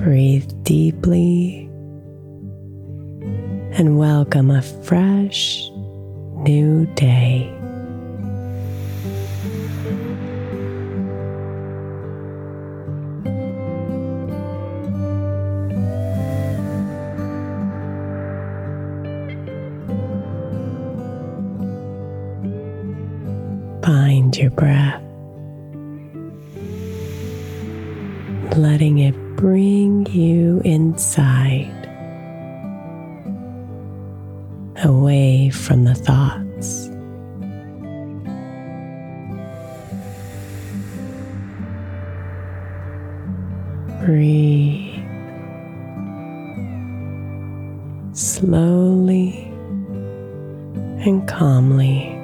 Breathe deeply and welcome a fresh new day. Find your breath, letting it bring you inside, away from the thoughts. Breathe slowly and calmly.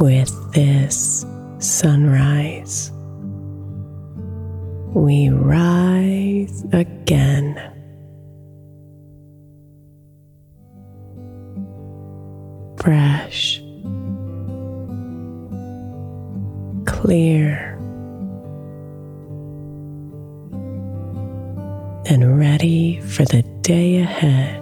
With this sunrise. We rise again. Fresh, clear, and ready for the day ahead.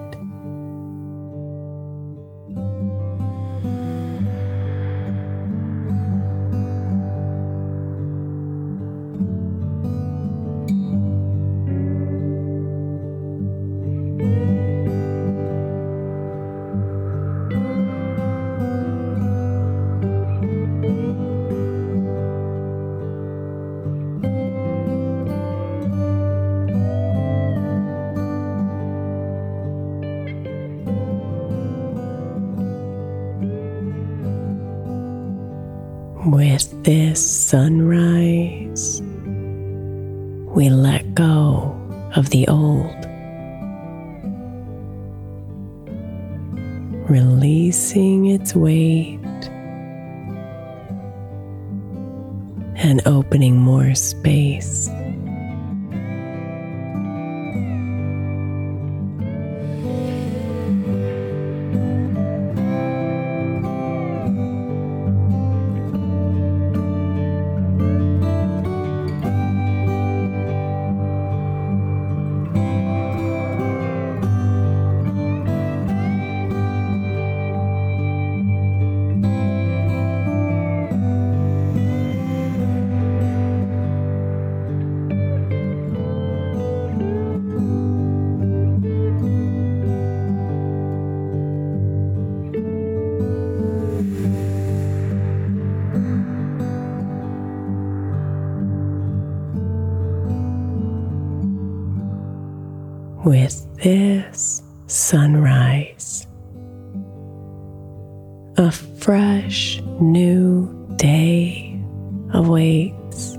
With this sunrise, we let go of the old, releasing its weight and opening more space. With this sunrise. A fresh new day awaits,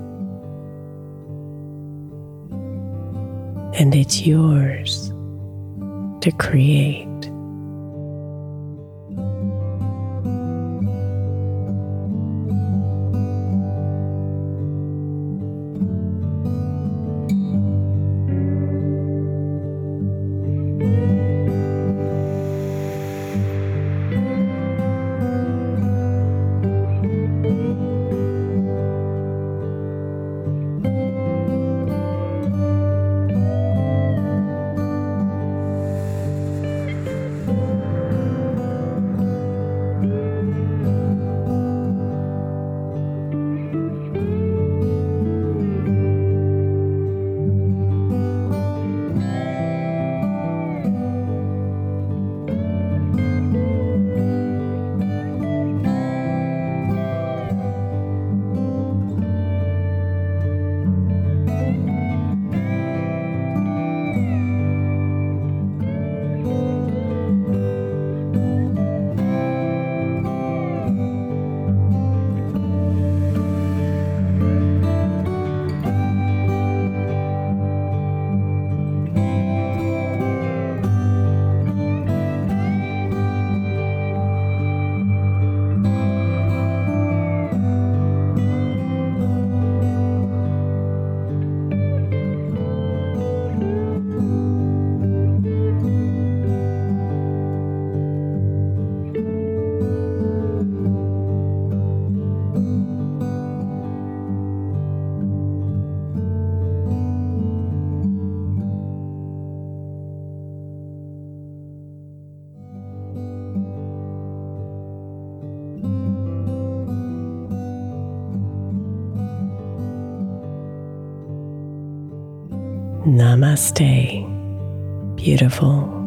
and it's yours to create. Namaste, beautiful.